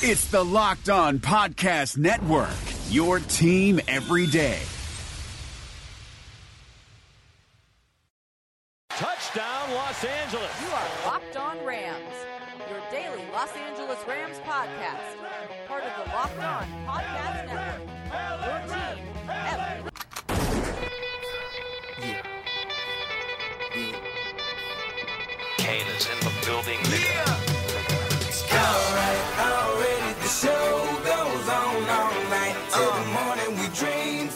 It's the Locked On Podcast Network, your team every day. Touchdown, Los Angeles. You are Locked On Rams, your daily Los Angeles Rams podcast. Part of the Locked On Podcast Network. Your team every Kane is in the building, nigga.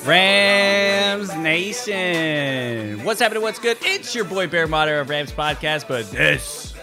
Rams Nation. What's happening? What's good? It's your boy Bear Motter of Rams Podcast, but this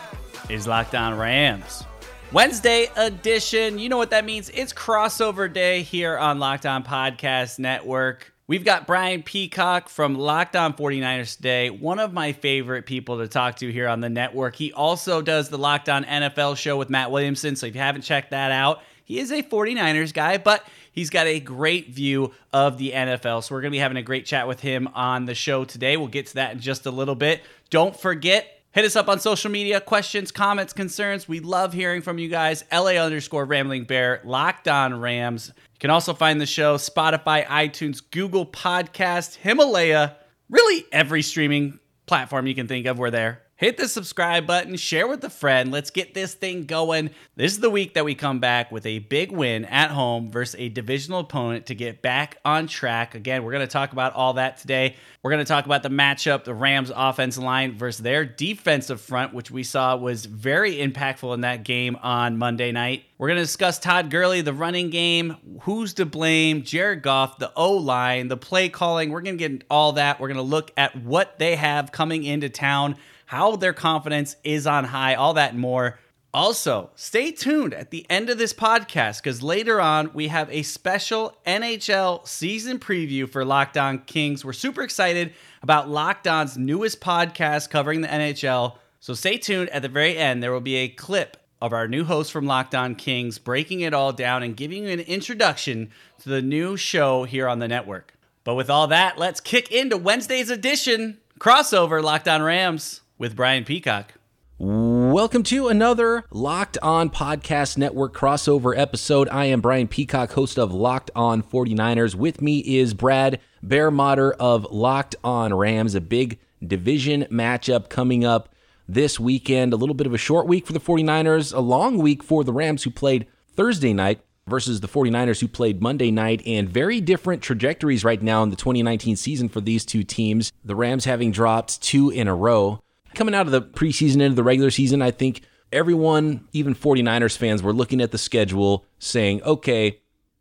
is Locked On Rams. Wednesday edition. You know what that means. It's crossover day here on Locked On Podcast Network. We've got Brian Peacock from Locked On 49ers today, one of my favorite people to talk to here on the network. He also does the Locked On NFL show with Matt Williamson, so if you haven't checked that out, he is a 49ers guy, but he's got a great view of the NFL. So we're going to be having a great chat with him on the show today. We'll get to that in just a little bit. Don't forget, hit us up on social media, questions, comments, concerns. We love hearing from you guys. LA underscore Rambling Bear, Locked On Rams. You can also find the show Spotify, iTunes, Google Podcast, Himalaya, really every streaming platform you can think of. We're there. Hit the subscribe button, share with a friend. Let's get this thing going. This is the week that we come back with a big win at home versus a divisional opponent to get back on track. Again, we're going to talk about all that today. We're going to talk about the matchup, the Rams offensive line versus their defensive front, which we saw was very impactful in that game on Monday night. We're going to discuss Todd Gurley, the running game, who's to blame, Jared Goff, the O line, the play calling. We're going to get all that. We're going to look at what they have coming into town how their confidence is on high, all that and more. Also, stay tuned at the end of this podcast because later on we have a special NHL season preview for Locked On Kings. We're super excited about Locked On's newest podcast covering the NHL. So stay tuned. At the very end, there will be a clip of our new host from Locked On Kings breaking it all down and giving you an introduction to the new show here on the network. But with all that, let's kick into Wednesday's edition crossover Locked On Rams with Brian Peacock. Welcome to another Locked On Podcast Network crossover episode. I am Brian Peacock, host of Locked On 49ers. With me is Brad Bear Motter of Locked On Rams, a big division matchup coming up this weekend. A little bit of a short week for the 49ers, a long week for the Rams, who played Thursday night versus the 49ers, who played Monday night, and very different trajectories right now in the 2019 season for these two teams. The Rams having dropped two in a row. Coming out of the preseason into the regular season, I think everyone, even 49ers fans, were looking at the schedule saying, okay,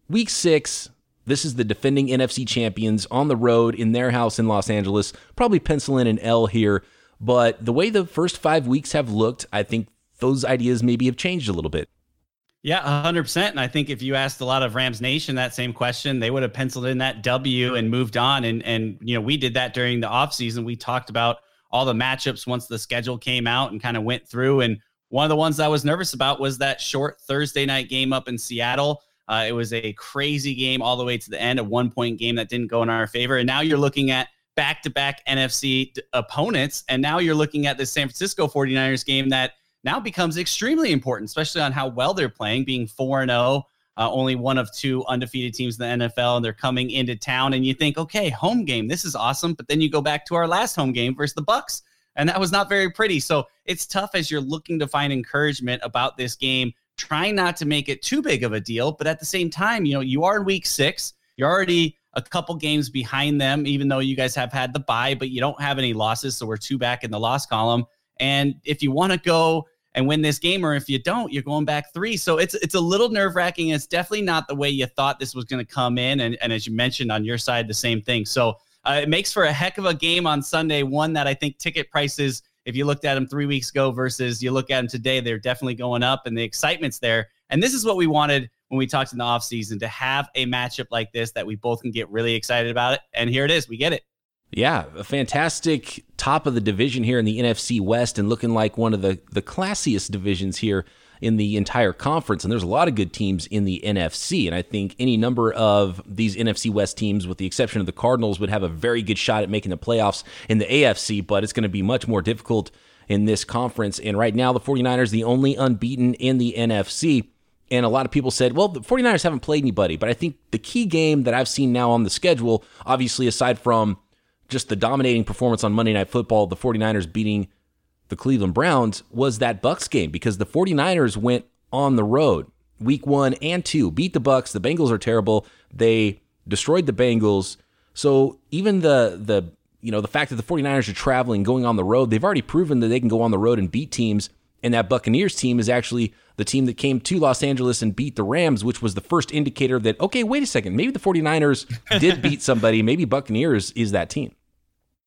week six, this is the defending NFC champions on the road in their house in Los Angeles. Probably pencil in an L here. But the way the first five weeks have looked, I think those ideas maybe have changed a little bit. Yeah, 100%. And I think if you asked a lot of Rams Nation that same question, they would have penciled in that W and moved on. And, and you know, we did that during the offseason. We talked about all the matchups once the schedule came out and kind of went through. And one of the ones I was nervous about was that short Thursday night game up in Seattle. Uh, it was a crazy game all the way to the end, a one point game that didn't go in our favor. And now you're looking at back to back NFC opponents. And now you're looking at the San Francisco 49ers game that now becomes extremely important, especially on how well they're playing, being 4 0 uh, only one of two undefeated teams in the NFL, and they're coming into town. And you think, okay, home game, this is awesome. But then you go back to our last home game versus the Bucks, and that was not very pretty. So it's tough as you're looking to find encouragement about this game, trying not to make it too big of a deal. But at the same time, you know, you are in week six. You're already a couple games behind them, even though you guys have had the bye, but you don't have any losses. So we're two back in the loss column. And if you want to go and win this game, or if you don't, you're going back three. So it's it's a little nerve wracking. It's definitely not the way you thought this was going to come in, and and as you mentioned on your side, the same thing. So uh, it makes for a heck of a game on Sunday. One that I think ticket prices, if you looked at them three weeks ago versus you look at them today, they're definitely going up, and the excitement's there. And this is what we wanted when we talked in the offseason to have a matchup like this that we both can get really excited about it. And here it is. We get it. Yeah, a fantastic top of the division here in the NFC West and looking like one of the, the classiest divisions here in the entire conference. And there's a lot of good teams in the NFC. And I think any number of these NFC West teams, with the exception of the Cardinals, would have a very good shot at making the playoffs in the AFC, but it's going to be much more difficult in this conference. And right now, the 49ers, the only unbeaten in the NFC. And a lot of people said, well, the 49ers haven't played anybody. But I think the key game that I've seen now on the schedule, obviously, aside from just the dominating performance on Monday Night Football, the 49ers beating the Cleveland Browns, was that Bucks game because the 49ers went on the road week one and two, beat the Bucks. The Bengals are terrible. They destroyed the Bengals. So even the the you know the fact that the 49ers are traveling, going on the road, they've already proven that they can go on the road and beat teams. And that Buccaneers team is actually the team that came to Los Angeles and beat the Rams, which was the first indicator that, okay, wait a second, maybe the 49ers did beat somebody. Maybe Buccaneers is that team.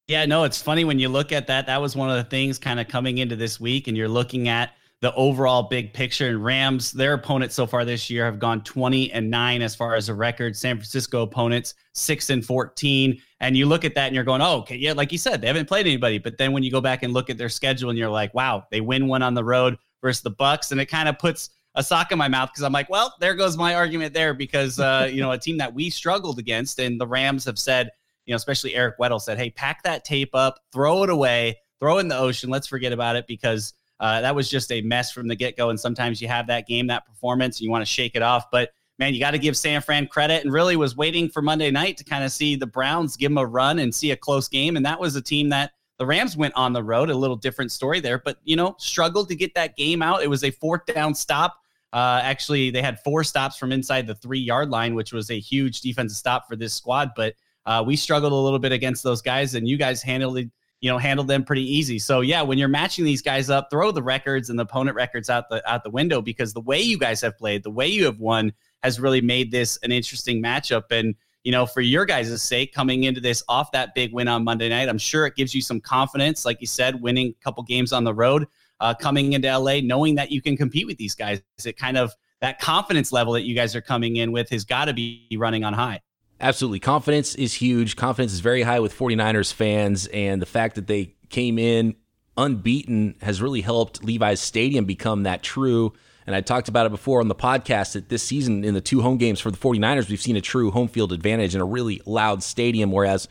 Yeah, no, it's funny when you look at that. That was one of the things kind of coming into this week, and you're looking at the overall big picture. And Rams, their opponents so far this year have gone 20 and 9 as far as a record. San Francisco opponents, 6 and 14. And you look at that and you're going, oh, okay, yeah, like you said, they haven't played anybody. But then when you go back and look at their schedule and you're like, wow, they win one on the road versus the Bucks. And it kind of puts a sock in my mouth because I'm like, well, there goes my argument there because, uh, you know, a team that we struggled against and the Rams have said, you know, especially Eric Weddle said, hey, pack that tape up, throw it away, throw it in the ocean. Let's forget about it because uh, that was just a mess from the get go. And sometimes you have that game, that performance, and you want to shake it off. But man, you got to give San Fran credit and really was waiting for Monday night to kind of see the Browns give them a run and see a close game. And that was a team that the Rams went on the road, a little different story there, but you know, struggled to get that game out. It was a fourth down stop. Uh, actually, they had four stops from inside the three yard line, which was a huge defensive stop for this squad. But uh, we struggled a little bit against those guys, and you guys handled it you know, handled them pretty easy. So yeah, when you're matching these guys up, throw the records and the opponent records out the out the window because the way you guys have played, the way you have won has really made this an interesting matchup. And you know, for your guys' sake, coming into this off that big win on Monday night, I'm sure it gives you some confidence, like you said, winning a couple games on the road, uh, coming into LA, knowing that you can compete with these guys. It kind of that confidence level that you guys are coming in with has got to be running on high. Absolutely. Confidence is huge. Confidence is very high with 49ers fans. And the fact that they came in unbeaten has really helped Levi's Stadium become that true. And I talked about it before on the podcast that this season, in the two home games for the 49ers, we've seen a true home field advantage in a really loud stadium. Whereas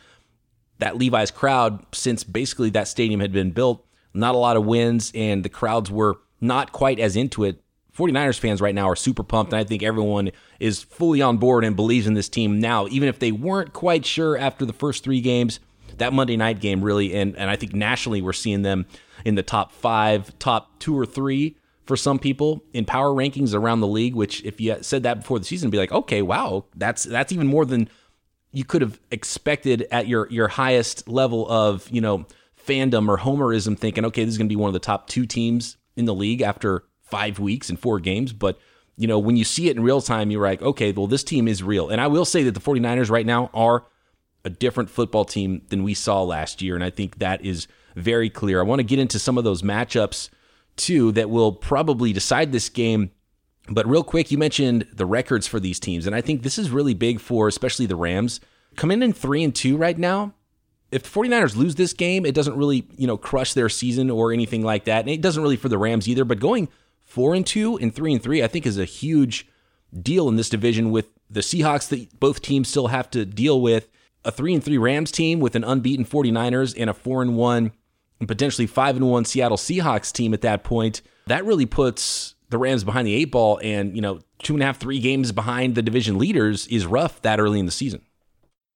that Levi's crowd, since basically that stadium had been built, not a lot of wins, and the crowds were not quite as into it 49ers fans right now are super pumped, and I think everyone is fully on board and believes in this team now, even if they weren't quite sure after the first three games. That Monday night game really, and, and I think nationally we're seeing them in the top five, top two or three for some people in power rankings around the league. Which, if you said that before the season, be like, okay, wow, that's that's even more than you could have expected at your your highest level of you know fandom or homerism. Thinking, okay, this is going to be one of the top two teams in the league after five weeks and four games, but you know, when you see it in real time, you're like, okay, well, this team is real. And I will say that the 49ers right now are a different football team than we saw last year. And I think that is very clear. I want to get into some of those matchups too that will probably decide this game. But real quick, you mentioned the records for these teams. And I think this is really big for especially the Rams. Coming in three and two right now. If the 49ers lose this game, it doesn't really, you know, crush their season or anything like that. And it doesn't really for the Rams either. But going four and two and three and three, I think is a huge deal in this division with the Seahawks that both teams still have to deal with. A three and three Rams team with an unbeaten 49ers and a four and one and potentially five and one Seattle Seahawks team at that point. That really puts the Rams behind the eight ball and, you know, two and a half, three games behind the division leaders is rough that early in the season.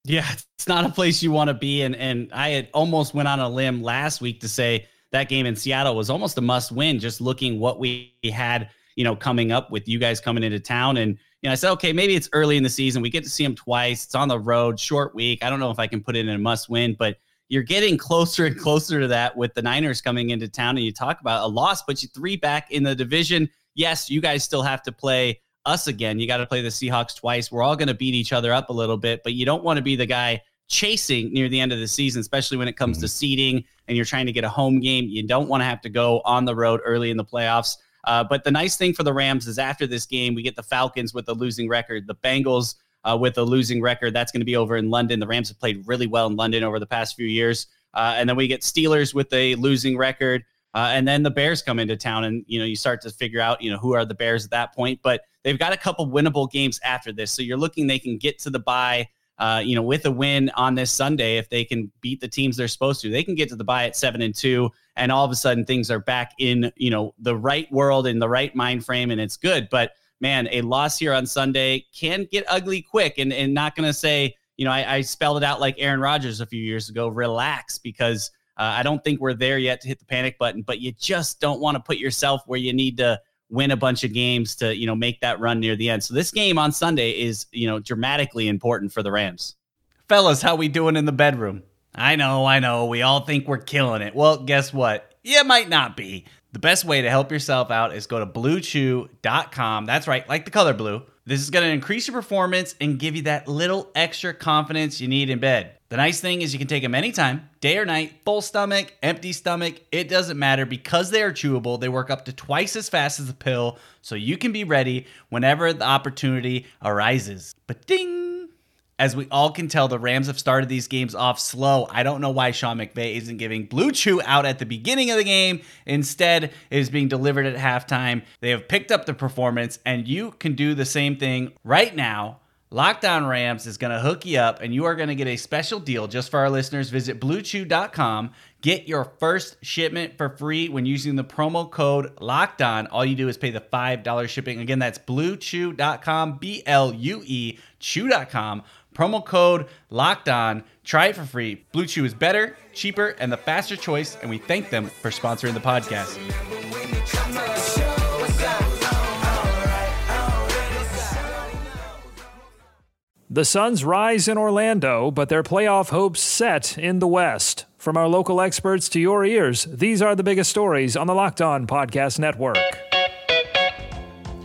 Yeah, it's not a place you want to be. And and I had almost went on a limb last week to say that game in Seattle was almost a must win, just looking what we had, you know, coming up with you guys coming into town. And, you know, I said, okay, maybe it's early in the season. We get to see them twice. It's on the road, short week. I don't know if I can put it in a must win, but you're getting closer and closer to that with the Niners coming into town. And you talk about a loss, but you three back in the division. Yes, you guys still have to play us again. You got to play the Seahawks twice. We're all going to beat each other up a little bit, but you don't want to be the guy chasing near the end of the season, especially when it comes mm-hmm. to seeding and you're trying to get a home game. You don't want to have to go on the road early in the playoffs. Uh, but the nice thing for the Rams is after this game, we get the Falcons with a losing record, the Bengals uh, with a losing record. That's going to be over in London. The Rams have played really well in London over the past few years. Uh, and then we get Steelers with a losing record. Uh, and then the Bears come into town, and you know you start to figure out you know who are the Bears at that point. But they've got a couple winnable games after this, so you're looking they can get to the bye uh, you know, with a win on this Sunday, if they can beat the teams they're supposed to, they can get to the bye at seven and two, and all of a sudden things are back in, you know, the right world in the right mind frame, and it's good. But man, a loss here on Sunday can get ugly quick. And, and not going to say, you know, I, I, spelled it out like Aaron Rodgers a few years ago relax, because uh, I don't think we're there yet to hit the panic button, but you just don't want to put yourself where you need to win a bunch of games to, you know, make that run near the end. So this game on Sunday is, you know, dramatically important for the Rams. Fellas, how we doing in the bedroom? I know, I know. We all think we're killing it. Well, guess what? You might not be. The best way to help yourself out is go to bluechew.com. That's right, like the color blue. This is going to increase your performance and give you that little extra confidence you need in bed. The nice thing is you can take them anytime, day or night, full stomach, empty stomach, it doesn't matter because they are chewable. They work up to twice as fast as a pill, so you can be ready whenever the opportunity arises. But ding! As we all can tell, the Rams have started these games off slow. I don't know why Sean McVay isn't giving Blue Chew out at the beginning of the game. Instead, it is being delivered at halftime. They have picked up the performance, and you can do the same thing right now. Locked On Rams is going to hook you up, and you are going to get a special deal just for our listeners. Visit bluechew.com. Get your first shipment for free when using the promo code Locked On. All you do is pay the $5 shipping. Again, that's bluechew.com, B L U E, chew.com Promo code locked on. Try it for free. Blue Chew is better, cheaper, and the faster choice, and we thank them for sponsoring the podcast. The Suns rise in Orlando, but their playoff hopes set in the West. From our local experts to your ears, these are the biggest stories on the Locked On Podcast Network.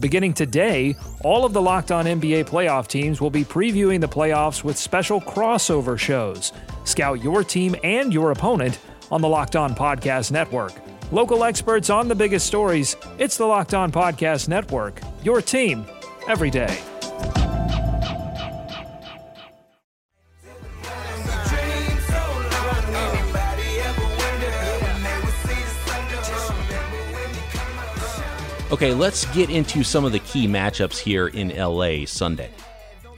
Beginning today, all of the Locked On NBA playoff teams will be previewing the playoffs with special crossover shows. Scout your team and your opponent on the Locked On Podcast Network. Local experts on the biggest stories. It's the Locked On Podcast Network. Your team every day. Okay, let's get into some of the key matchups here in LA Sunday.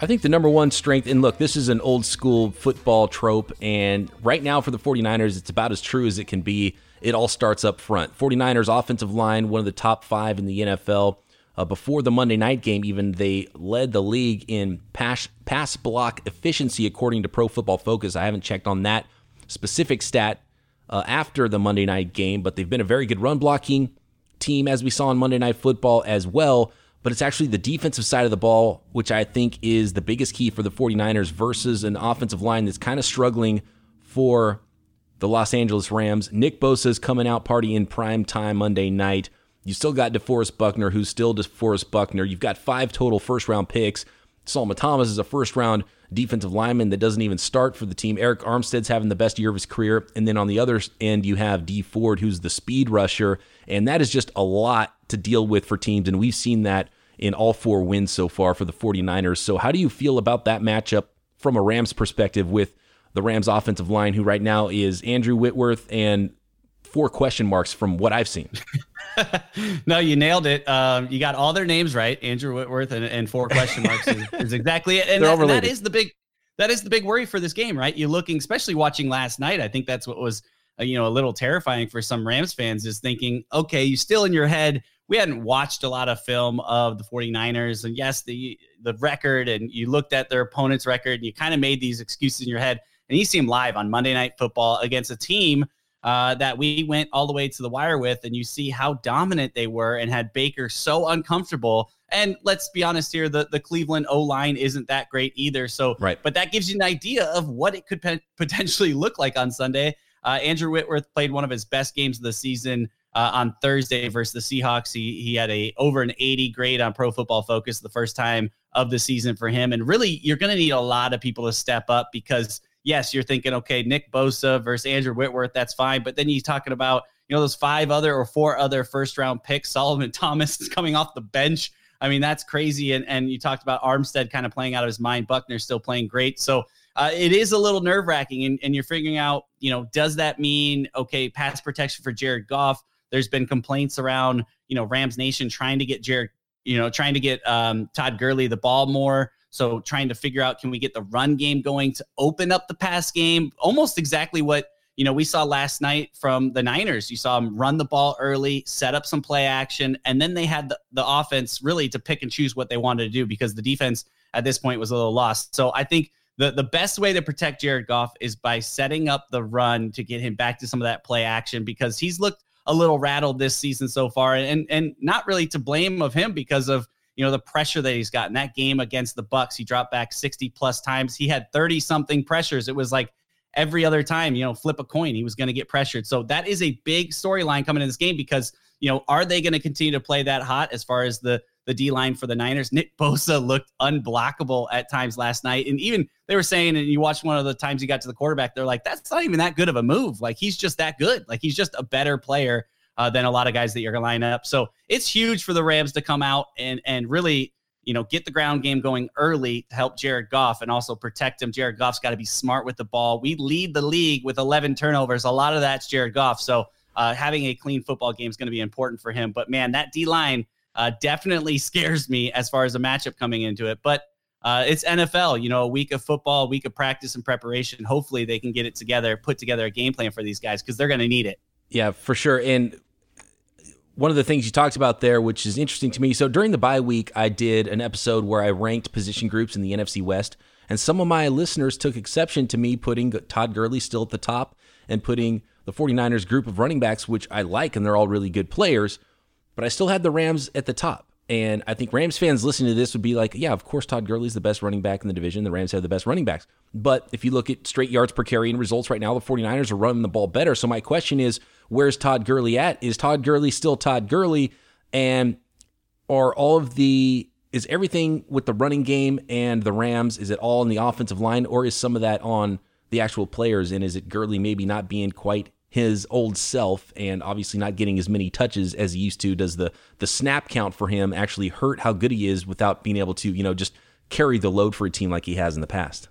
I think the number one strength, and look, this is an old school football trope, and right now for the 49ers, it's about as true as it can be. It all starts up front. 49ers offensive line, one of the top five in the NFL. Uh, before the Monday night game, even they led the league in pass, pass block efficiency, according to Pro Football Focus. I haven't checked on that specific stat uh, after the Monday night game, but they've been a very good run blocking team, as we saw on Monday Night Football as well. But it's actually the defensive side of the ball, which I think is the biggest key for the 49ers versus an offensive line that's kind of struggling for the Los Angeles Rams. Nick Bosa is coming out party in prime time Monday night. You still got DeForest Buckner, who's still DeForest Buckner. You've got five total first round picks. Solomon Thomas is a first round defensive lineman that doesn't even start for the team. Arik Armstead's having the best year of his career. And then on the other end, you have Dee Ford, who's the speed rusher. And that is just a lot to deal with for teams. And we've seen that in all four wins so far for the 49ers. So, how do you feel about that matchup from a Rams perspective with the Rams offensive line, who right now is Andrew Whitworth and four question marks from what I've seen? no, you nailed it. Um, you got all their names right. Andrew Whitworth and, and four question marks is, is exactly it. And, that, and that is the big that is the big worry for this game, right? You're looking, especially watching last night. I think that's what was uh, you know a little terrifying for some Rams fans is thinking, okay, you still in your head. We hadn't watched a lot of film of the 49ers, and yes, the the record, and you looked at their opponent's record, and you kind of made these excuses in your head. And you see them live on Monday Night Football against a team uh, that we went all the way to the wire with, and you see how dominant they were and had Baker so uncomfortable. And let's be honest here, the, the Cleveland O line isn't that great either. So, right. but that gives you an idea of what it could pe- potentially look like on Sunday. Uh, Andrew Whitworth played one of his best games of the season uh, on Thursday versus the Seahawks. He he had a over an 80 grade on Pro Football Focus the first time of the season for him. And really, you're going to need a lot of people to step up because yes, you're thinking, okay, Nick Bosa versus Andrew Whitworth, that's fine. But then you're talking about, you know, those five other or four other first round picks. Solomon Thomas is coming off the bench. I mean, that's crazy. And and you talked about Armstead kind of playing out of his mind. Buckner still playing great. So uh, it is a little nerve wracking, and, and you're figuring out, you know, does that mean okay, pass protection for Jared Goff? There's been complaints around, you know, Rams Nation trying to get Jared, you know, trying to get um, Todd Gurley the ball more. So trying to figure out can we get the run game going to open up the pass game? Almost exactly what you know we saw last night from the Niners. You saw them run the ball early, set up some play action, and then they had the, the offense really to pick and choose what they wanted to do because the defense at this point was a little lost. So I think the the best way to protect Jared Goff is by setting up the run to get him back to some of that play action because he's looked a little rattled this season so far and and not really to blame of him because of you know the pressure that he's gotten that game against the bucks he dropped back 60 plus times he had 30 something pressures it was like every other time you know flip a coin he was going to get pressured so that is a big storyline coming in this game because you know are they going to continue to play that hot as far as the the D line for the Niners. Nick Bosa looked unblockable at times last night. And even they were saying, and you watched one of the times he got to the quarterback, they're like, that's not even that good of a move. Like he's just that good. Like he's just a better player uh, than a lot of guys that you're going to line up. So it's huge for the Rams to come out and, and really, you know, get the ground game going early to help Jared Goff and also protect him. Jared Goff's got to be smart with the ball. We lead the league with 11 turnovers. A lot of that's Jared Goff. So uh, having a clean football game is going to be important for him. But man, that D line uh, definitely scares me as far as a matchup coming into it. But uh, it's NFL, you know, a week of football, a week of practice and preparation. Hopefully, they can get it together, put together a game plan for these guys because they're going to need it. Yeah, for sure. And one of the things you talked about there, which is interesting to me. So during the bye week, I did an episode where I ranked position groups in the NFC West, and some of my listeners took exception to me putting Todd Gurley still at the top and putting the 49ers group of running backs, which I like, and they're all really good players but I still had the Rams at the top. And I think Rams fans listening to this would be like, yeah, of course, Todd Gurley's the best running back in the division. The Rams have the best running backs. But if you look at straight yards per carry and results right now, the 49ers are running the ball better. So my question is, where's Todd Gurley at? Is Todd Gurley still Todd Gurley? And are all of the, is everything with the running game and the Rams, is it all in the offensive line or is some of that on the actual players? And is it Gurley maybe not being quite his old self and obviously not getting as many touches as he used to does the the snap count for him actually hurt how good he is without being able to you know just carry the load for a team like he has in the past?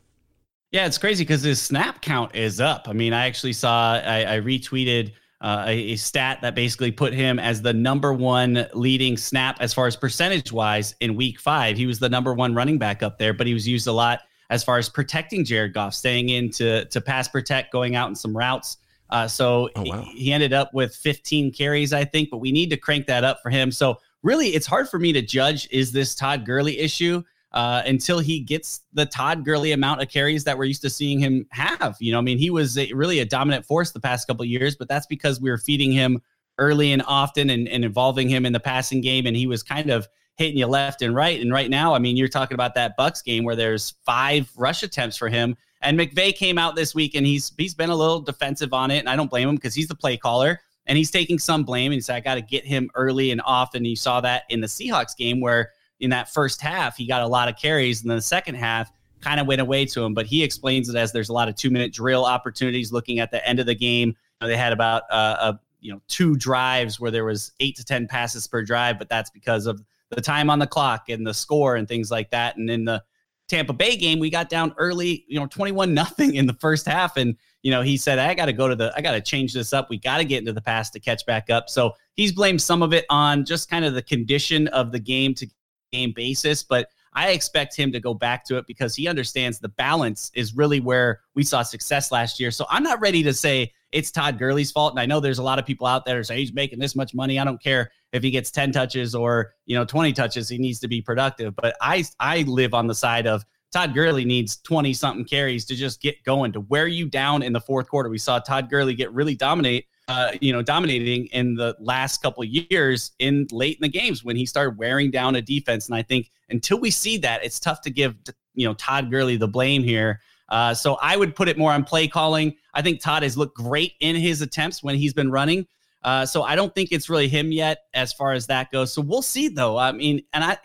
Yeah it's crazy because his snap count is up. I mean i actually saw i, I retweeted uh, a, a, stat that basically put him as the number one leading snap as far as percentage wise in week five. He was the number one running back up there but he was used a lot as far as protecting jared goff staying in to, to pass protect going out in some routes uh, so oh, wow. he, he ended up with 15 carries, I think, but we need to crank that up for him. So really, it's hard for me to judge is this Todd Gurley issue uh, until he gets the Todd Gurley amount of carries that we're used to seeing him have. You know, I mean, he was a, really a dominant force the past couple years, but that's because we were feeding him early and often and, and involving him in the passing game, and he was kind of hitting you left and right. And right now, I mean, you're talking about that Bucks game where there's five rush attempts for him and McVay came out this week and he's he's been a little defensive on it, and I don't blame him because he's the play caller and he's taking some blame. And he said, I got to get him early and often. You saw that in the Seahawks game where in that first half he got a lot of carries, and then the second half kind of went away to him. But he explains it as there's a lot of two minute drill opportunities. Looking at the end of the game, you know, they had about uh, a you know two drives where there was eight to ten passes per drive, but that's because of the time on the clock and the score and things like that. And in the Tampa Bay game, we got down early, you know, 21 nothing in the first half. And, you know, he said, I got to go to the, I got to change this up. We got to get into the pass to catch back up. So he's blamed some of it on just kind of the condition of the game to game basis. But I expect him to go back to it because he understands the balance is really where we saw success last year. So I'm not ready to say it's Todd Gurley's fault. And I know there's a lot of people out there say he's making this much money. I don't care if he gets 10 touches or, you know, 20 touches, he needs to be productive. But I I live on the side of Todd Gurley needs 20 something carries to just get going to wear you down in the fourth quarter. We saw Todd Gurley get really dominate uh, you know, dominating in the last couple years in late in the games when he started wearing down a defense. And I think until we see that, it's tough to give you know Todd Gurley the blame here. Uh, so I would put it more on play calling. I think Todd has looked great in his attempts when he's been running. Uh, so I don't think it's really him yet as far as that goes. So we'll see though. I mean, and I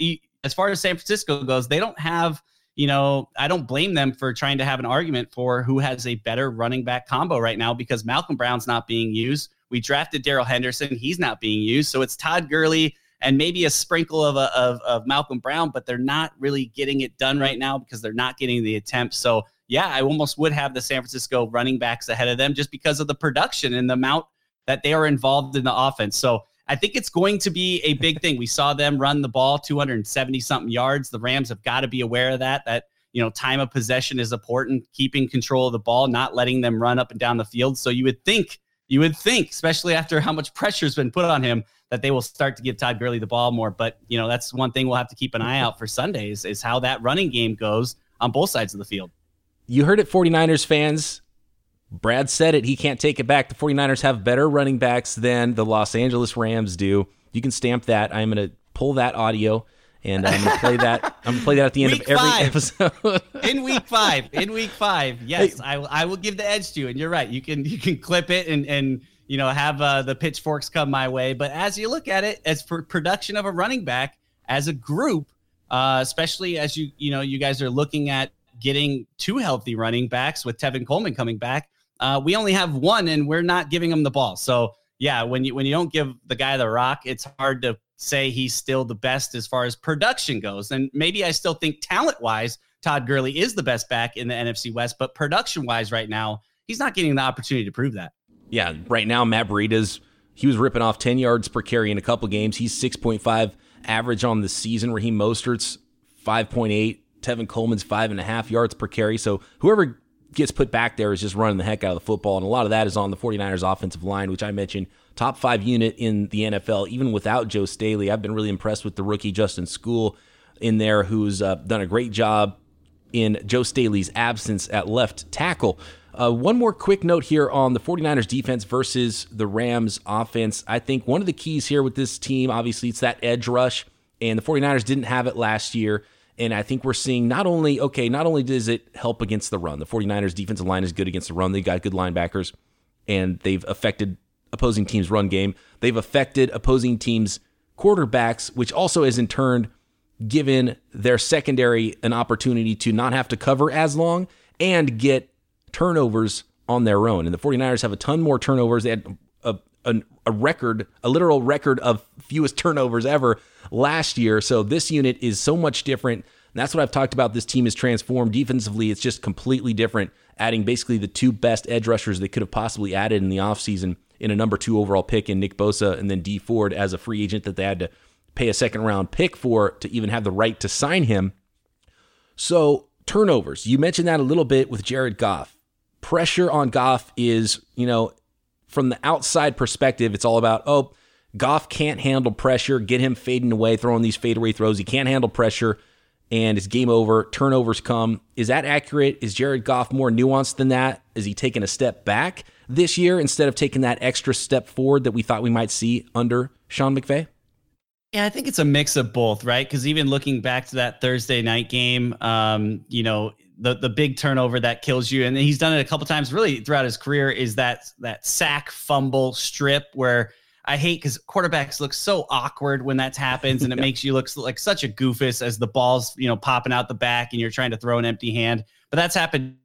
as far as San Francisco goes, they don't have you know, I don't blame them for trying to have an argument for who has a better running back combo right now because Malcolm Brown's not being used. We drafted Darrell Henderson, he's not being used. So it's Todd Gurley and maybe a sprinkle of, a, of, of Malcolm Brown, but they're not really getting it done right now because they're not getting the attempts. So yeah, I almost would have the San Francisco running backs ahead of them just because of the production and the amount that they are involved in the offense. So I think it's going to be a big thing. We saw them run the ball 270 something yards. The Rams have got to be aware of that. That you know, time of possession is important, keeping control of the ball, not letting them run up and down the field. So you would think, you would think, especially after how much pressure has been put on him, that they will start to give Todd Gurley the ball more. But you know, that's one thing we'll have to keep an eye out for Sundays is how that running game goes on both sides of the field. You heard it, 49ers fans. Brad said it. He can't take it back. The 49ers have better running backs than the Los Angeles Rams do. You can stamp that. I'm going to pull that audio and I'm going to play that. I'm going to play that at the end week of every five. episode. in week five, in week five, yes, I, I will give the edge to you. And you're right. You can you can clip it and and you know have uh, the pitchforks come my way. But as you look at it, as for production of a running back as a group, uh, especially as you you know you guys are looking at getting two healthy running backs with Tevin Coleman coming back. Uh, we only have one, and we're not giving him the ball. So yeah, when you when you don't give the guy the rock, it's hard to say he's still the best as far as production goes. And maybe I still think talent wise, Todd Gurley is the best back in the NFC West, but production wise, right now, he's not getting the opportunity to prove that. Yeah, right now Matt Breida's he was ripping off 10 yards per carry in a couple games. He's 6.5 average on the season. Raheem Mostert's 5.8. Tevin Coleman's five and a half yards per carry. So whoever gets put back there is just running the heck out of the football. And a lot of that is on the 49ers offensive line, which I mentioned top five unit in the NFL, even without Joe Staley. I've been really impressed with the rookie Justin Skule in there, who's uh, done a great job in Joe Staley's absence at left tackle. Uh, one more quick note here on the 49ers defense versus the Rams offense. I think one of the keys here with this team, obviously, it's that edge rush, and the 49ers didn't have it last year. And I think we're seeing not only, okay, not only does it help against the run, the 49ers defensive line is good against the run. They got good linebackers and they've affected opposing teams' run game. They've affected opposing teams' quarterbacks, which also has in turn given their secondary an opportunity to not have to cover as long and get turnovers on their own. And the 49ers have a ton more turnovers. They had a, a, record, a literal record of fewest turnovers ever last year. So this unit is so much different. And that's what I've talked about. This team is transformed defensively. It's just completely different, adding basically the two best edge rushers they could have possibly added in the offseason in a number two overall pick in Nick Bosa and then Dee Ford as a free agent that they had to pay a second round pick for to even have the right to sign him. So, turnovers. You mentioned that a little bit with Jared Goff. Pressure on Goff is, you know, from the outside perspective, it's all about, oh, Goff can't handle pressure, get him fading away, throwing these fadeaway throws. He can't handle pressure, and it's game over. Turnovers come. Is that accurate? Is Jared Goff more nuanced than that? Is he taking a step back this year instead of taking that extra step forward that we thought we might see under Sean McVay? Yeah, I think it's a mix of both, right? Because even looking back to that Thursday night game, um, you know, the the big turnover that kills you, and he's done it a couple times really throughout his career, is that that sack fumble strip where I hate because quarterbacks look so awkward when that happens, and it makes you look like such a goofus as the ball's you know popping out the back and you're trying to throw an empty hand. But that's happened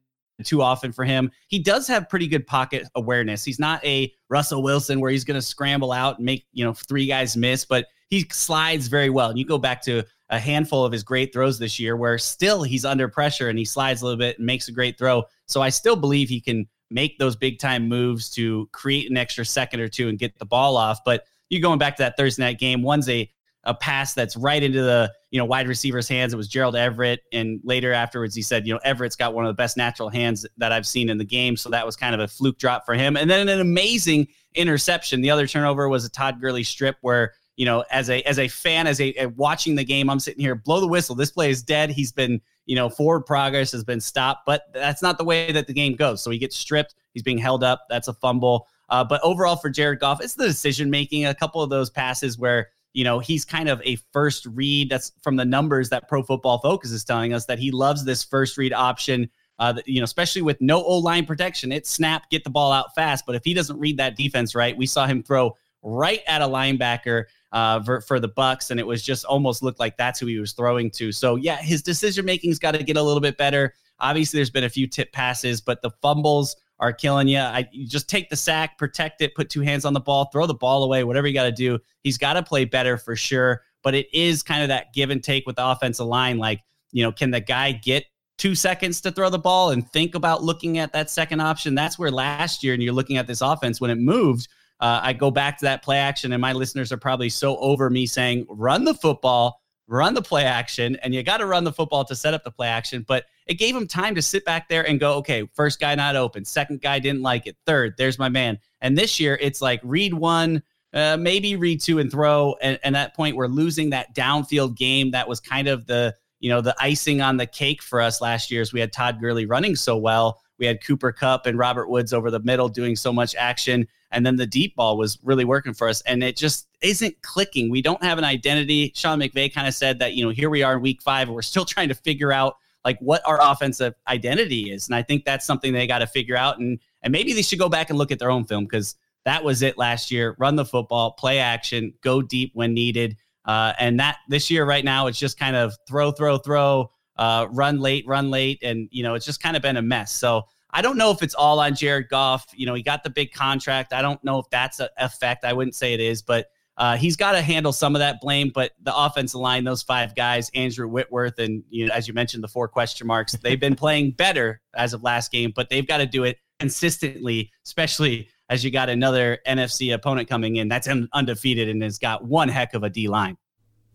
too often for him. He does have pretty good pocket awareness. He's not a Russell Wilson where he's going to scramble out and make you know three guys miss, but he slides very well. And you go back to a handful of his great throws this year where still he's under pressure and he slides a little bit and makes a great throw. So I still believe he can make those big time moves to create an extra second or two and get the ball off. But you going back to that Thursday night game, one's a a pass that's right into the you know wide receiver's hands. It was Gerald Everett, and later afterwards he said, you know, Everett's got one of the best natural hands that I've seen in the game. So that was kind of a fluke drop for him. And then an amazing interception. The other turnover was a Todd Gurley strip where you know, as a as a fan, as a, a, watching the game, I'm sitting here, blow the whistle. This play is dead. He's been, you know, forward progress has been stopped, but that's not the way that the game goes. So he gets stripped. He's being held up. That's a fumble. Uh, but overall for Jared Goff, it's the decision making. A couple of those passes where you know he's kind of a first read. That's from the numbers that Pro Football Focus is telling us that he loves this first read option. Uh, you know, especially with no O line protection, it's snap, get the ball out fast. But if he doesn't read that defense right, we saw him throw right at a linebacker uh, for, for the Bucks, and it was just almost looked like that's who he was throwing to. So yeah, his decision making's got to get a little bit better. Obviously, there's been a few tip passes, but the fumbles are killing you. I you just take the sack, protect it, put two hands on the ball, throw the ball away, whatever you got to do. He's got to play better for sure. But it is kind of that give and take with the offensive line. Like, you know, can the guy get two seconds to throw the ball and think about looking at that second option. That's where last year, and you're looking at this offense when it moved. Uh, I go back to that play action, and my listeners are probably so over me saying, run the football, run the play action, and you got to run the football to set up the play action. But it gave him time to sit back there and go, okay, first guy not open, second guy didn't like it, third, there's my man. And this year, it's like read one, uh, maybe read two and throw. And, and at that point, we're losing that downfield game that was kind of the you know, the icing on the cake for us last year is we had Todd Gurley running so well. We had Cooper Kupp and Robert Woods over the middle doing so much action. And then the deep ball was really working for us. And it just isn't clicking. We don't have an identity. Sean McVay kind of said that, you know, here we are in week five, and we're still trying to figure out like what our offensive identity is. And I think that's something they got to figure out. And and maybe they should go back and look at their own film because that was it last year. Run the football, play action, go deep when needed. Uh, and that this year, right now, it's just kind of throw, throw, throw, uh, run late, run late. And, you know, it's just kind of been a mess. So I don't know if it's all on Jared Goff. You know, he got the big contract. I don't know if that's a effect. I wouldn't say it is, but uh, he's got to handle some of that blame. But the offensive line, those five guys, Andrew Whitworth, and, you know, as you mentioned, the four question marks, they've been playing better as of last game, but they've got to do it consistently, especially as you got another NFC opponent coming in that's undefeated and has got one heck of a D line.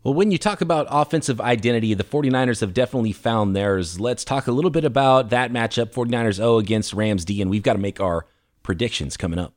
Well, when you talk about offensive identity, the 49ers have definitely found theirs. Let's talk a little bit about that matchup 49ers O against Rams D, and we've got to make our predictions coming up.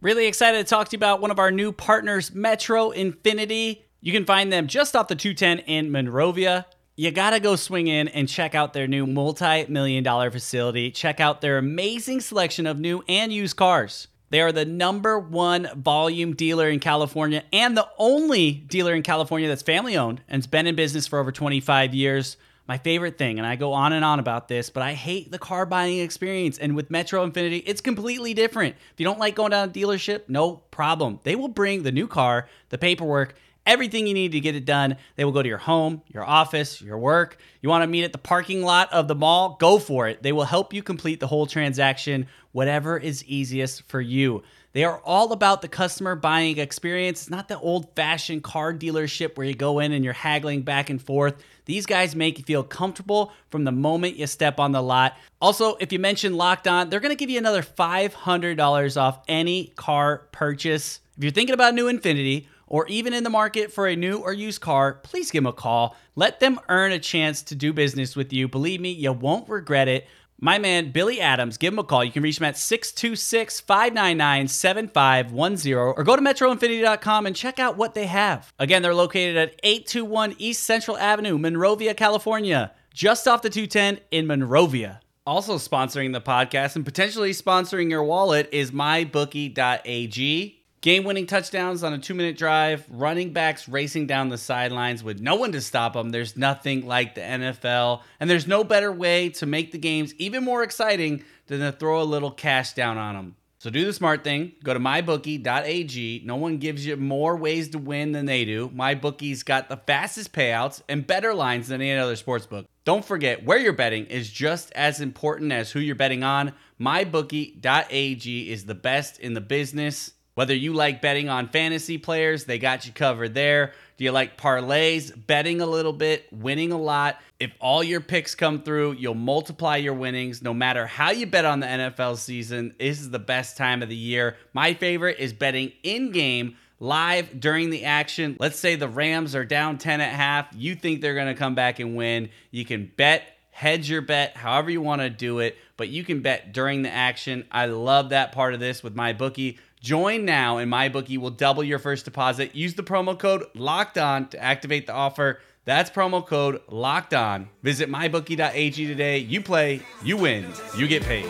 Really excited to talk to you about one of our new partners, Metro Infiniti. You can find them just off the 210 in Monrovia. You got to go swing in and check out their new multi million dollar facility. Check out their amazing selection of new and used cars. They are the number one volume dealer in California and the only dealer in California that's family owned and has been in business for over 25 years. My favorite thing, and I go on and on about this, but I hate the car buying experience. And with Metro Infiniti, it's completely different. If you don't like going down a dealership, no problem. They will bring the new car, the paperwork, everything you need to get it done. They will go to your home, your office, your work. You want to meet at the parking lot of the mall? Go for it. They will help you complete the whole transaction, whatever is easiest for you. They are all about the customer buying experience. It's not the old fashioned car dealership where you go in and you're haggling back and forth. These guys make you feel comfortable from the moment you step on the lot. Also, if you mention locked on, they're going to give you another $500 off any car purchase. If you're thinking about a new Infiniti, or even in the market for a new or used car, please give them a call. Let them earn a chance to do business with you. Believe me, you won't regret it. My man, Billy Adams, give him a call. You can reach him at 626 599 7510 or go to metroinfiniti.com and check out what they have. Again, they're located at 821 East Central Avenue, Monrovia, California, just off the 210 in Monrovia. Also sponsoring the podcast and potentially sponsoring your wallet is mybookie.ag. Game winning touchdowns on a two minute drive, running backs racing down the sidelines with no one to stop them. There's nothing like the NFL, and there's no better way to make the games even more exciting than to throw a little cash down on them. So do the smart thing. Go to mybookie.ag. No one gives you more ways to win than they do. MyBookie's got the fastest payouts and better lines than any other sportsbook. Don't forget, where you're betting is just as important as who you're betting on. MyBookie.ag is the best in the business. Whether you like betting on fantasy players, they got you covered there. Do you like parlays, betting a little bit, winning a lot? If all your picks come through, you'll multiply your winnings no matter how you bet on the NFL season. This is the best time of the year. My favorite is betting in game live during the action. Let's say the Rams are down 10 at half. You think they're going to come back and win. You can bet, hedge your bet, however you want to do it, but you can bet during the action. I love that part of this with MyBookie. Join now, and MyBookie will double your first deposit. Use the promo code Locked On to activate the offer. That's promo code Locked On. Visit mybookie.ag today. You play, you win, you get paid.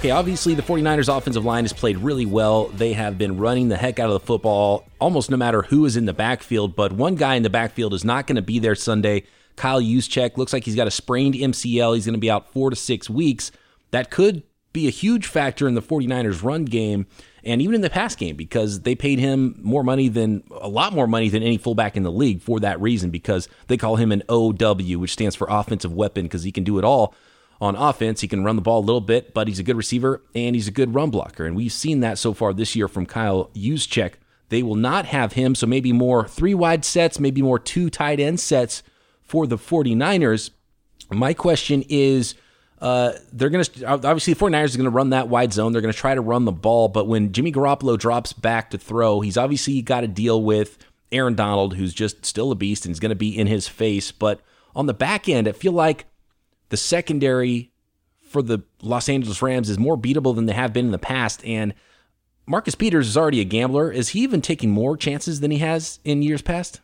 Okay, obviously the 49ers offensive line has played really well. They have been running the heck out of the football almost no matter who is in the backfield, but one guy in the backfield is not going to be there Sunday. Kyle Juszczyk looks like he's got a sprained MCL. He's going to be out 4 to 6 weeks. That could be a huge factor in the 49ers run game. and even in the pass game because they paid him more money than a lot more money than any fullback in the league for that reason because they call him an OW, which stands for offensive weapon because he can do it all on offense. He can run the ball a little bit, but he's a good receiver and he's a good run blocker. And we've seen that so far this year from Kyle Juszczyk. They will not have him, so maybe more three wide sets, maybe more two tight end sets for the 49ers. My question is uh, they're going to obviously the 49ers are going to run that wide zone. They're going to try to run the ball, but when Jimmy Garoppolo drops back to throw, he's obviously got to deal with Aaron Donald, who's just still a beast and is going to be in his face. But on the back end, I feel like the secondary for the Los Angeles Rams is more beatable than they have been in the past. And Marcus Peters is already a gambler. Is he even taking more chances than he has in years past?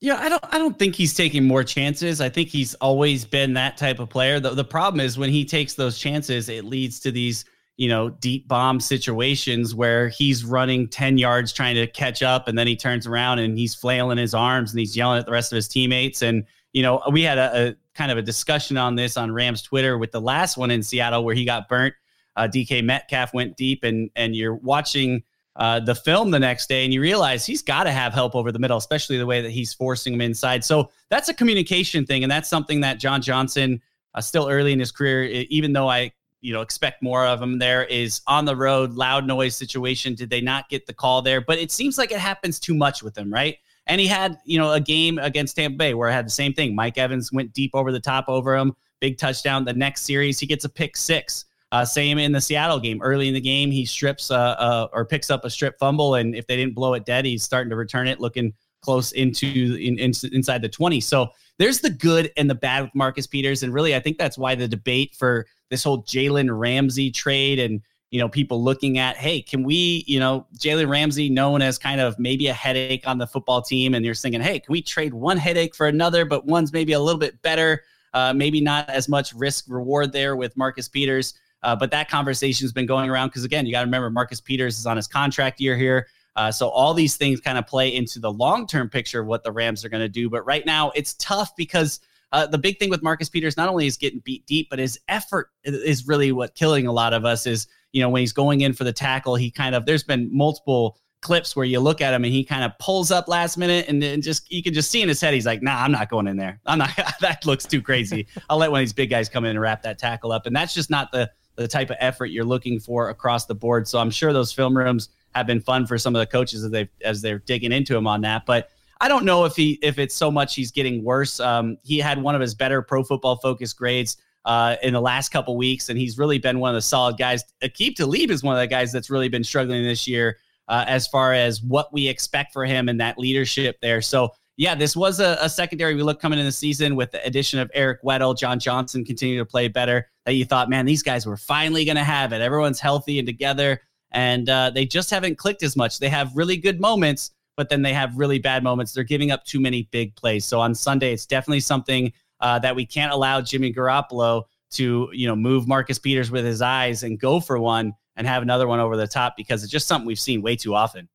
Yeah, I don't I don't think he's taking more chances. I think he's always been that type of player. The the problem is when he takes those chances, it leads to these, you know, deep bomb situations where he's running 10 yards trying to catch up and then he turns around and he's flailing his arms and he's yelling at the rest of his teammates and you know, we had a, a kind of a discussion on this on Rams Twitter with the last one in Seattle where he got burnt. Uh, DK Metcalf went deep and and you're watching uh, the film the next day and you realize he's got to have help over the middle, especially the way that he's forcing him inside. So that's a communication thing. And that's something that John Johnson, uh, still early in his career, even though I, you know, expect more of him there is on the road, loud noise situation. Did they not get the call there? But it seems like it happens too much with him, right? And he had, you know, a game against Tampa Bay where I had the same thing. Mike Evans went deep over the top over him, big touchdown. The next series, he gets a pick six. Uh, same in the Seattle game. Early in the game, he strips uh, uh, or picks up a strip fumble, and if they didn't blow it dead, he's starting to return it, looking close into in, in, inside the 20. So there's the good and the bad with Marcus Peters, and really, I think that's why the debate for this whole Jalen Ramsey trade and you know people looking at, hey, can we, you know, Jalen Ramsey known as kind of maybe a headache on the football team, and you're thinking, hey, can we trade one headache for another, but one's maybe a little bit better. Uh, maybe not as much risk reward there with Marcus Peters. Uh, but that conversation has been going around because, again, you got to remember Marcus Peters is on his contract year here. Uh, so all these things kind of play into the long term picture of what the Rams are going to do. But right now, it's tough because uh, the big thing with Marcus Peters not only is getting beat deep, but his effort is really what killing a lot of us. Is you know when he's going in for the tackle, he kind of there's been multiple clips where you look at him and he kind of pulls up last minute and then just you can just see in his head he's like, nah, I'm not going in there. I'm not. that looks too crazy. I'll let one of these big guys come in and wrap that tackle up, and that's just not the the type of effort you're looking for across the board. So I'm sure those film rooms have been fun for some of the coaches as they as they're digging into him on that. But I don't know if he if it's so much he's getting worse. Um, he had one of his better pro football focus grades uh, in the last couple weeks, and he's really been one of the solid guys. Aqib Talib is one of the guys that's really been struggling this year uh, as far as what we expect for him and that leadership there. So yeah, this was a, a, secondary we look coming in the season with the addition of Eric Weddle, John Johnson continue to play better. That you thought, man, these guys were finally going to have it. Everyone's healthy and together, and uh, they just haven't clicked as much. They have really good moments, but then they have really bad moments. They're giving up too many big plays. So on Sunday, it's definitely something uh, that we can't allow Jimmy Garoppolo to, you know, move Marcus Peters with his eyes and go for one and have another one over the top because it's just something we've seen way too often.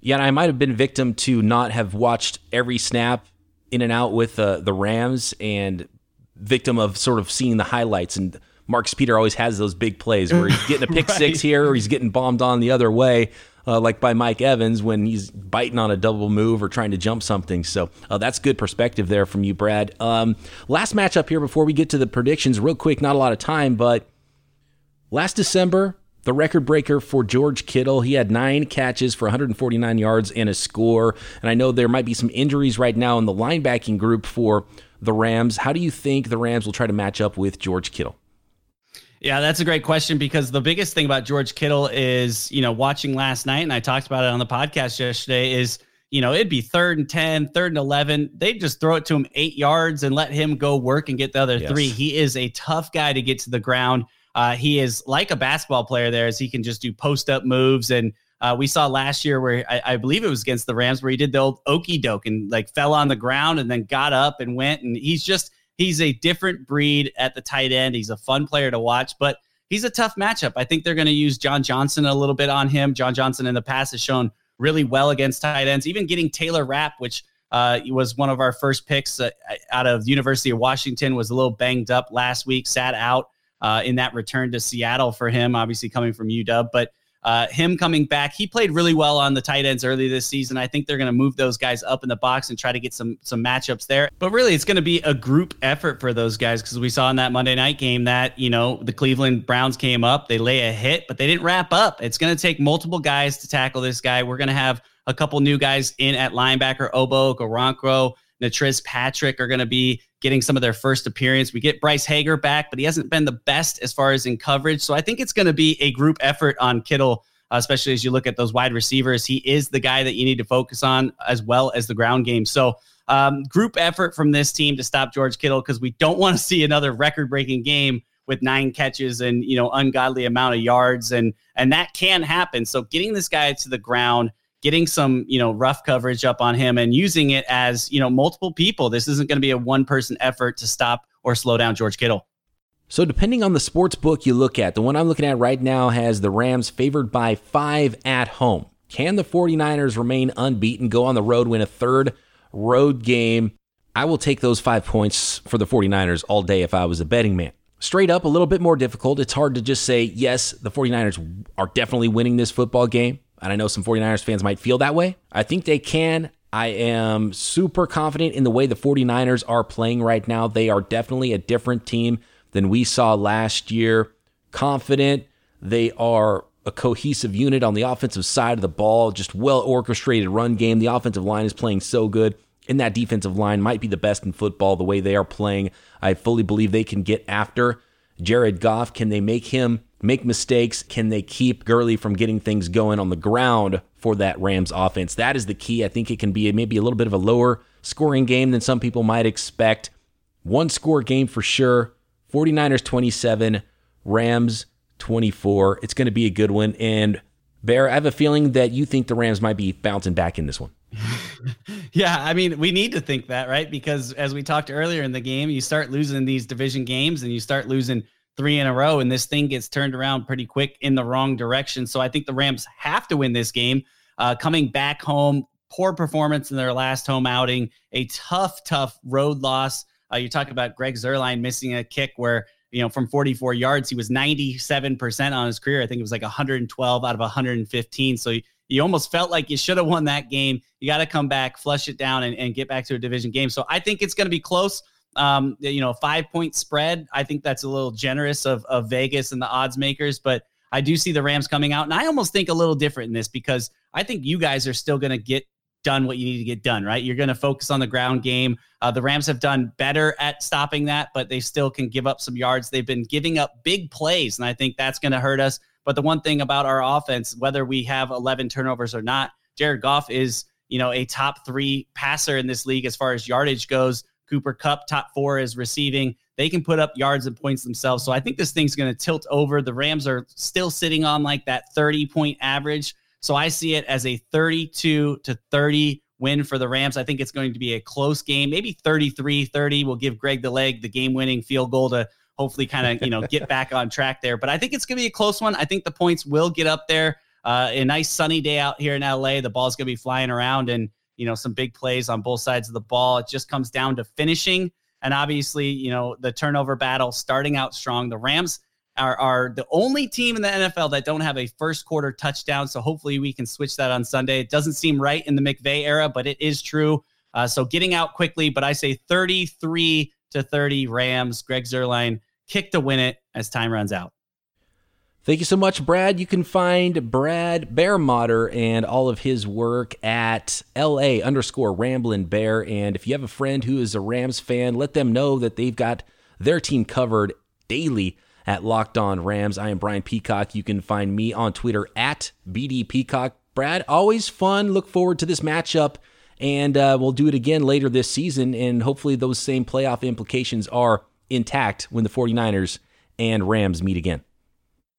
Yeah, and I might have been victim to not have watched every snap in and out with uh, the Rams and victim of sort of seeing the highlights. And Marcus Peter always has those big plays where he's getting a pick right. six here or he's getting bombed on the other way. Uh, like by Mike Evans when he's biting on a double move or trying to jump something. So uh, that's good perspective there from you, Brad. Um, last matchup here before we get to the predictions, real quick, not a lot of time, but last December, the record breaker for George Kittle. He had nine catches for 149 yards and a score. And I know there might be some injuries right now in the linebacking group for the Rams. How do you think the Rams will try to match up with George Kittle? Yeah, that's a great question because the biggest thing about George Kittle is, you know, watching last night, and I talked about it on the podcast yesterday, is, you know, it'd be third and 10, third and 11. They'd just throw it to him eight yards and let him go work and get the other yes. three. He is a tough guy to get to the ground. Uh, he is like a basketball player there, as he can just do post up moves. And uh, we saw last year where I, I, believe it was against the Rams where he did the old okey doke and like fell on the ground and then got up and went. And he's just he's a different breed at the tight end. He's a fun player to watch, but he's a tough matchup. I think they're going to use John Johnson a little bit on him. John Johnson in the past has shown really well against tight ends, even getting Taylor Rapp, which uh, was one of our first picks uh, out of University of Washington, was a little banged up last week, sat out uh, in that return to Seattle for him, obviously coming from UW. But Uh, him coming back, he played really well on the tight ends early this season. I think they're going to move those guys up in the box and try to get some some matchups there. But really, it's going to be a group effort for those guys because we saw in that Monday night game that you know the Cleveland Browns came up, they lay a hit, but they didn't wrap up. It's going to take multiple guys to tackle this guy. We're going to have a couple new guys in at linebacker, Ogbo, Okoronkwo, Natrez Patrick are going to be getting some of their first appearance. We get Bryce Hager back, but he hasn't been the best as far as in coverage. So I think it's going to be a group effort on Kittle, uh, especially as you look at those wide receivers. He is the guy that you need to focus on as well as the ground game. So um, group effort from this team to stop George Kittle because we don't want to see another record-breaking game with nine catches and you know ungodly amount of yards and and that can happen. So getting this guy to the ground getting some, you know, rough coverage up on him and using it as, you know, multiple people. This isn't going to be a one person effort to stop or slow down George Kittle. So, depending on the sports book you look at, the one I'm looking at right now has the Rams favored by five at home. Can the 49ers remain unbeaten, go on the road, win a third road game? I will take those five points for the 49ers all day if I was a betting man. Straight up, a little bit more difficult. It's hard to just say, yes, the 49ers are definitely winning this football game and I know some 49ers fans might feel that way. I think they can. I am super confident in the way the 49ers are playing right now. They are definitely a different team than we saw last year. Confident. They are a cohesive unit on the offensive side of the ball, just well orchestrated run game. The offensive line is playing so good. And that defensive line might be the best in football the way they are playing. I fully believe they can get after Jared Goff. Can they make him make mistakes? Can they keep Gurley from getting things going on the ground for that Rams offense? That is the key. I think it can be maybe a little bit of a lower scoring game than some people might expect. One score game for sure. 49ers 27, Rams 24. It's going to be a good one. And Bear, I have a feeling that you think the Rams might be bouncing back in this one. yeah, I mean, we need to think that, right? Because as we talked earlier in the game, you start losing these division games and you start losing three in a row, and this thing gets turned around pretty quick in the wrong direction. So I think the Rams have to win this game. Uh, coming back home, poor performance in their last home outing, a tough, tough road loss. Uh, you talk about Greg Zuerlein missing a kick where you know from 44 yards he was 97% on his career. I think it was like 112 out of 115. So you almost felt like you should have won that game. You got to come back, flush it down, and, and get back to a division game. So I think it's going to be close. Um, you know, five point spread. I think that's a little generous of, of Vegas and the odds makers, but I do see the Rams coming out. And I almost think a little different in this because I think you guys are still going to get done what you need to get done, right? You're going to focus on the ground game. Uh, the Rams have done better at stopping that, but they still can give up some yards. They've been giving up big plays, and I think that's going to hurt us. But the one thing about our offense, whether we have 11 turnovers or not, Jared Goff is, you know, a top three passer in this league as far as yardage goes. Cooper Kupp, top four is receiving. They can put up yards and points themselves. So I think this thing's going to tilt over. The Rams are still sitting on like that 30 point average. So I see it as a 32 to 30 win for the Rams. I think it's going to be a close game, maybe 33 30 will give Greg the leg the game winning field goal to hopefully kind of, you know, get back on track there. But I think it's going to be a close one. I think the points will get up there. Uh, a nice sunny day out here in LA. The ball's going to be flying around and you know, some big plays on both sides of the ball. It just comes down to finishing. And obviously, you know, the turnover battle starting out strong. The Rams are, are the only team in the NFL that don't have a first quarter touchdown. So hopefully we can switch that on Sunday. It doesn't seem right in the McVay era, but it is true. Uh, so getting out quickly, but I say 33 to 30 Rams. Greg Zuerlein kick to win it as time runs out. Thank you so much, Brad. You can find Brad Bearmotter and all of his work at LA underscore Ramblin' Bear. And if you have a friend who is a Rams fan, let them know that they've got their team covered daily at Locked On Rams. I am Brian Peacock. You can find me on Twitter at BD Peacock. Brad, always fun. Look forward to this matchup. And uh, we'll do it again later this season. And hopefully, those same playoff implications are intact when the 49ers and Rams meet again.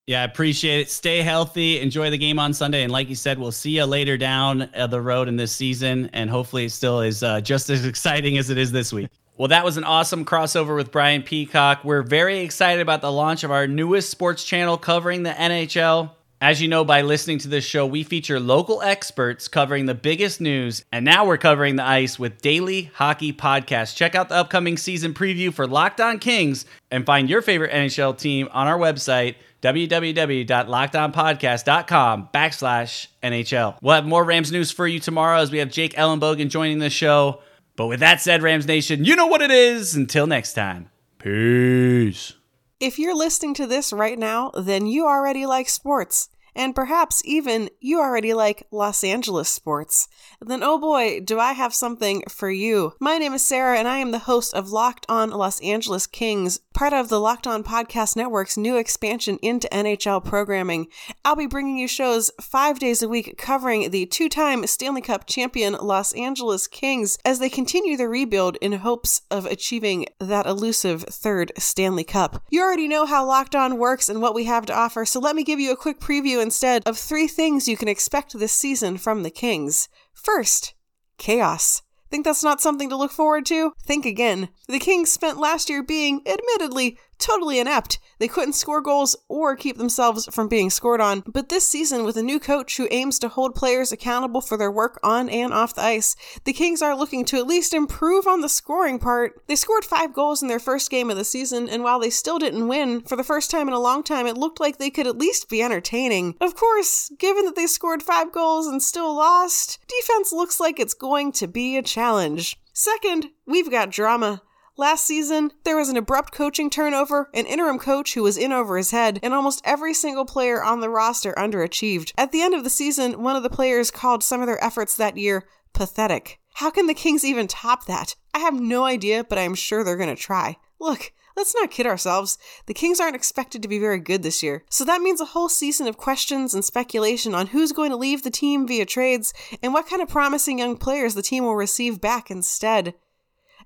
Yeah, I appreciate it. Stay healthy. Enjoy the game on Sunday. And like you said, we'll see you later down the road in this season. And hopefully, it still is uh, just as exciting as it is this week. Well, that was an awesome crossover with Brian Peacock. We're very excited about the launch of our newest sports channel covering the NHL. As you know by listening to this show, we feature local experts covering the biggest news, and now we're covering the ice with Daily Hockey Podcast. Check out the upcoming season preview for Locked On Kings and find your favorite NHL team on our website, www.lockedonpodcast.com backslash NHL. We'll have more Rams news for you tomorrow as we have Jake Ellenbogen joining the show. But with that said, Rams Nation, you know what it is. Until next time, peace. If you're listening to this right now, then you already like sports. And perhaps even you already like Los Angeles sports. Then, oh boy, do I have something for you. My name is Sarah, and I am the host of Locked On Los Angeles Kings, part of the Locked On Podcast Network's new expansion into NHL programming. I'll be bringing you shows five days a week covering the two time Stanley Cup champion Los Angeles Kings as they continue the rebuild in hopes of achieving that elusive third Stanley Cup. You already know how Locked On works and what we have to offer, so let me give you a quick preview instead of three things you can expect this season from the Kings. First, chaos. Think that's not something to look forward to? Think again. The Kings spent last year being, admittedly, totally inept. They couldn't score goals or keep themselves from being scored on. But this season, with a new coach who aims to hold players accountable for their work on and off the ice, the Kings are looking to at least improve on the scoring part. They scored five goals in their first game of the season, and while they still didn't win, for the first time in a long time, it looked like they could at least be entertaining. Of course, given that they scored five goals and still lost, defense looks like it's going to be a challenge. Second, we've got drama. Last season, there was an abrupt coaching turnover, an interim coach who was in over his head, and almost every single player on the roster underachieved. At the end of the season, one of the players called some of their efforts that year pathetic. How can the Kings even top that? I have no idea, but I'm sure they're going to try. Look, Let's not kid ourselves. The Kings aren't expected to be very good this year. So that means a whole season of questions and speculation on who's going to leave the team via trades and what kind of promising young players the team will receive back instead.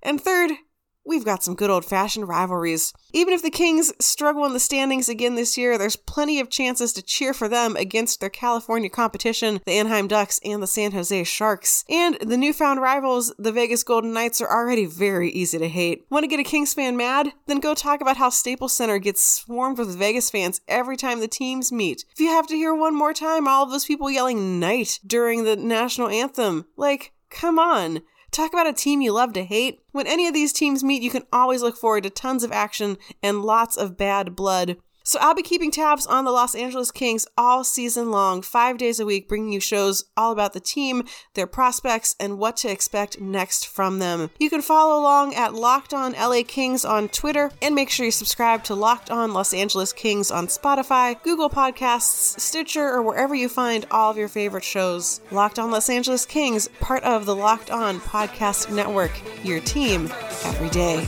And third, we've got some good old fashioned rivalries. Even if the Kings struggle in the standings again this year, there's plenty of chances to cheer for them against their California competition, the Anaheim Ducks and the San Jose Sharks. And the newfound rivals, the Vegas Golden Knights, are already very easy to hate. Want to get a Kings fan mad? Then go talk about how Staples Center gets swarmed with Vegas fans every time the teams meet. If you have to hear one more time all of those people yelling night during the national anthem, like, come on. Talk about a team you love to hate. When any of these teams meet, you can always look forward to tons of action and lots of bad blood. So I'll be keeping tabs on the Los Angeles Kings all season long, five days a week, bringing you shows all about the team, their prospects, and what to expect next from them. You can follow along at Locked On LA Kings on Twitter, and make sure you subscribe to Locked On Los Angeles Kings on Spotify, Google Podcasts, Stitcher, or wherever you find all of your favorite shows. Locked On Los Angeles Kings, part of the Locked On Podcast Network, your team every day.